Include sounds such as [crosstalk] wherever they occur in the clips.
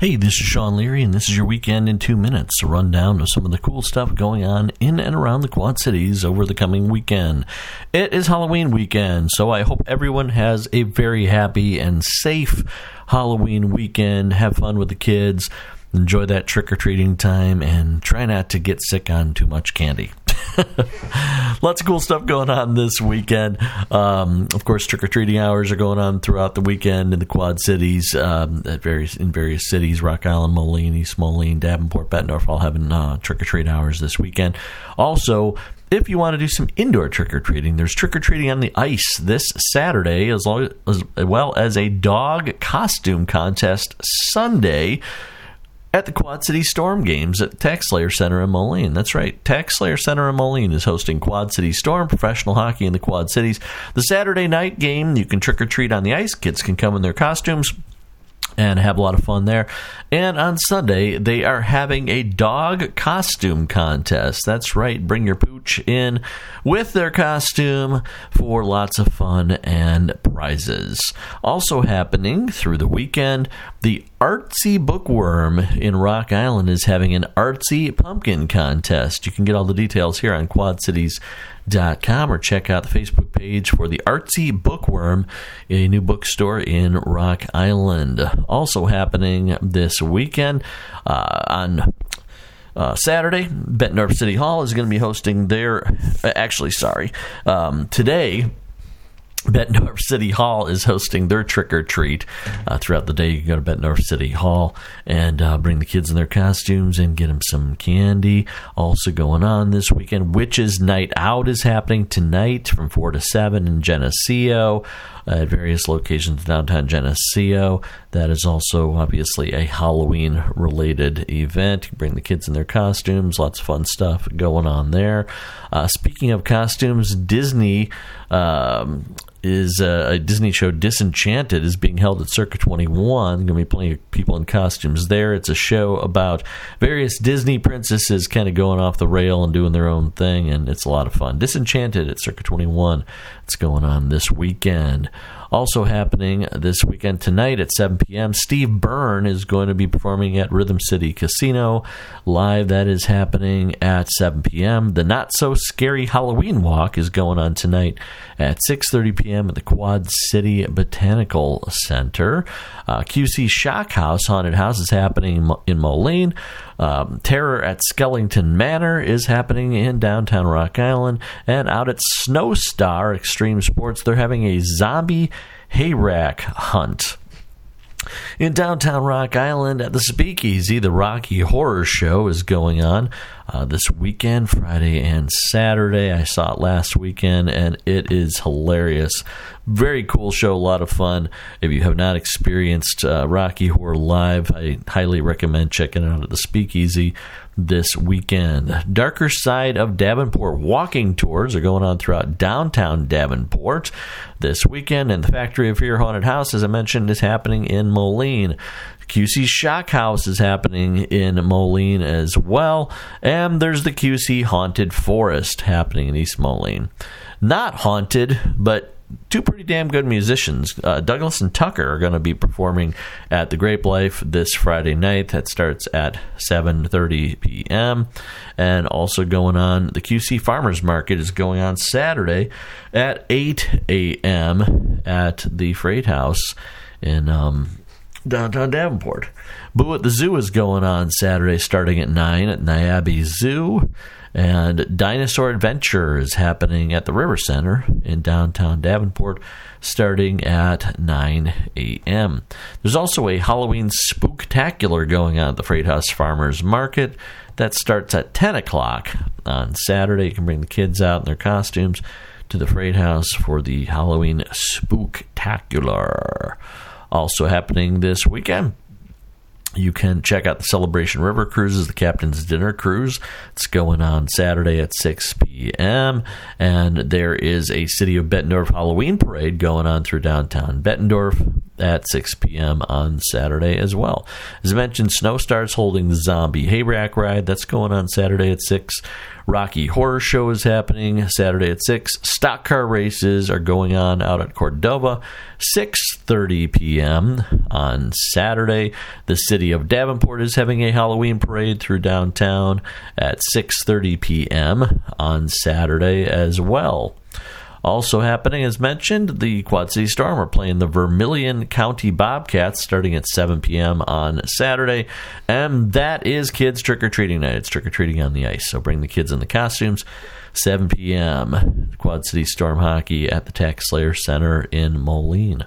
Hey, this is Sean Leary, and this is your weekend in two minutes. A rundown of some of the cool stuff going on in and around the Quad Cities over the coming weekend. It is Halloween weekend, so I hope everyone has a very happy and safe Halloween weekend. Have fun with the kids, enjoy that trick or treating time, and try not to get sick on too much candy. [laughs] Lots of cool stuff going on this weekend. Um, of course, trick or treating hours are going on throughout the weekend in the Quad Cities, um, at various in various cities: Rock Island, Moline, East Moline, Davenport, Bettendorf, all having uh, trick or treat hours this weekend. Also, if you want to do some indoor trick or treating, there's trick or treating on the ice this Saturday, as, long, as well as a dog costume contest Sunday at the Quad City Storm games at TaxSlayer Center in Moline. That's right. TaxSlayer Center in Moline is hosting Quad City Storm professional hockey in the Quad Cities. The Saturday night game, you can trick or treat on the ice. Kids can come in their costumes and have a lot of fun there. And on Sunday, they are having a dog costume contest. That's right, bring your pooch in with their costume for lots of fun and prizes. Also happening through the weekend, the Artsy Bookworm in Rock Island is having an Artsy Pumpkin contest. You can get all the details here on Quad Cities com or check out the Facebook page for the Artsy Bookworm, a new bookstore in Rock Island. Also happening this weekend uh, on uh, Saturday, Bettendorf City Hall is going to be hosting their. Uh, actually, sorry. Um, today, Bettendorf City Hall is hosting their trick or treat uh, throughout the day. You can go to Bettendorf City Hall and uh, bring the kids in their costumes and get them some candy. Also going on this weekend, Witches Night Out is happening tonight from four to seven in Geneseo at various locations downtown Geneseo. That is also obviously a Halloween related event. You bring the kids in their costumes, lots of fun stuff going on there. Uh, speaking of costumes, Disney. Um, is uh, a Disney show Disenchanted is being held at Circa 21. Going to be plenty of people in costumes there. It's a show about various Disney princesses kind of going off the rail and doing their own thing, and it's a lot of fun. Disenchanted at Circa 21. It's going on this weekend. Also happening this weekend tonight at 7 p.m., Steve Byrne is going to be performing at Rhythm City Casino live. That is happening at 7 p.m. The Not So Scary Halloween Walk is going on tonight at 6:30 p.m. at the Quad City Botanical Center. Uh, QC Shock House Haunted House is happening in Moline. Um, Terror at Skellington Manor is happening in downtown Rock Island. And out at Snow Star Extreme Sports, they're having a zombie hayrack hunt. In downtown Rock Island at the Speakeasy, the Rocky Horror Show is going on uh, this weekend, Friday and Saturday. I saw it last weekend, and it is hilarious. Very cool show, a lot of fun. If you have not experienced uh, Rocky Horror live, I highly recommend checking out at the Speakeasy this weekend. Darker Side of Davenport walking tours are going on throughout downtown Davenport this weekend, and the Factory of Fear Haunted House, as I mentioned, is happening in Moline. QC Shock House is happening in Moline as well, and there's the QC Haunted Forest happening in East Moline. Not haunted, but two pretty damn good musicians. Uh, Douglas and Tucker are going to be performing at the Grape Life this Friday night. That starts at 7:30 p.m. And also going on, the QC Farmers Market is going on Saturday at 8 a.m. at the Freight House in um, downtown Davenport. Boo at the Zoo is going on Saturday starting at 9 at Niabi Zoo. And Dinosaur Adventure is happening at the River Center in downtown Davenport starting at 9 a.m. There's also a Halloween spooktacular going on at the Freight House Farmers Market that starts at 10 o'clock on Saturday. You can bring the kids out in their costumes to the Freight House for the Halloween spooktacular. Also happening this weekend you can check out the Celebration River Cruises, the Captain's Dinner Cruise. It's going on Saturday at 6 p.m. And there is a City of Bettendorf Halloween Parade going on through downtown Bettendorf at 6 p.m. on Saturday as well. As I mentioned, Snowstar's holding the Zombie Hayrack Ride. That's going on Saturday at 6. Rocky Horror Show is happening Saturday at 6. Stock car races are going on out at Cordova 6:30 p.m. on Saturday. The City city of Davenport is having a Halloween parade through downtown at 6:30 p.m. on Saturday as well. Also happening, as mentioned, the Quad City Storm are playing the Vermilion County Bobcats starting at 7 p.m. on Saturday. And that is kids trick or treating night. It's trick or treating on the ice. So bring the kids in the costumes. 7 p.m. Quad City Storm Hockey at the TaxSlayer Center in Moline.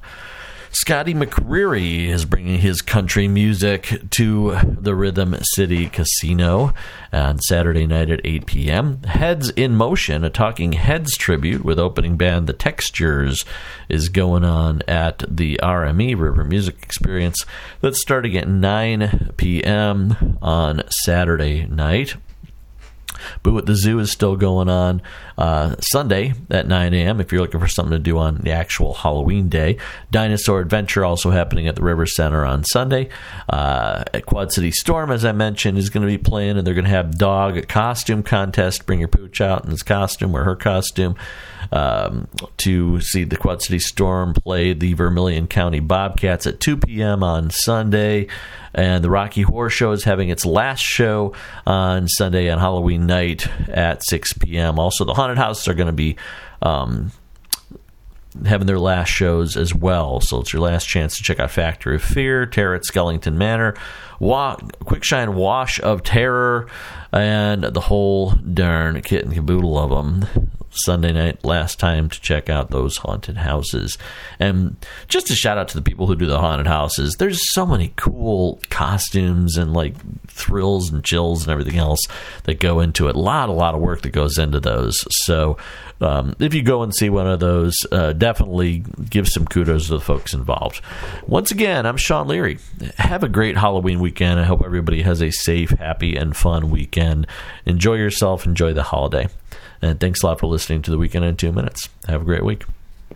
Scotty McCreery is bringing his country music to the Rhythm City Casino on Saturday night at 8 p.m. Heads in Motion, a Talking Heads tribute with opening band The Textures, is going on at the RME River Music Experience that's starting at 9 p.m. on Saturday night. At the Zoo is still going on uh, Sunday at 9 a.m. if you're looking for something to do on the actual Halloween day. Dinosaur Adventure also happening at the River Center on Sunday. Uh, at Quad City Storm, as I mentioned, is going to be playing, and they're going to have dog costume contest. Bring your pooch out in his costume or her costume um, to see the Quad City Storm play the Vermilion County Bobcats at 2 p.m. on Sunday. And the Rocky Horror Show is having its last show on Sunday on Halloween night at 6 p.m. Also, the Haunted Houses are going to be um, having their last shows as well. So it's your last chance to check out Factory of Fear, Terror at Skellington Manor, Wa- Quickshine Wash of Terror, and the whole darn kit and caboodle of them. Sunday night last time to check out those haunted houses. And just a shout out to the people who do the haunted houses. There's so many cool costumes and like thrills and chills and everything else that go into it. A lot, a lot of work that goes into those. So um, if you go and see one of those, uh, definitely give some kudos to the folks involved. Once again, I'm Sean Leary. Have a great Halloween weekend. I hope everybody has a safe, happy, and fun weekend. Enjoy yourself. Enjoy the holiday. And thanks a lot for listening to the Weekend in Two Minutes. Have a great week.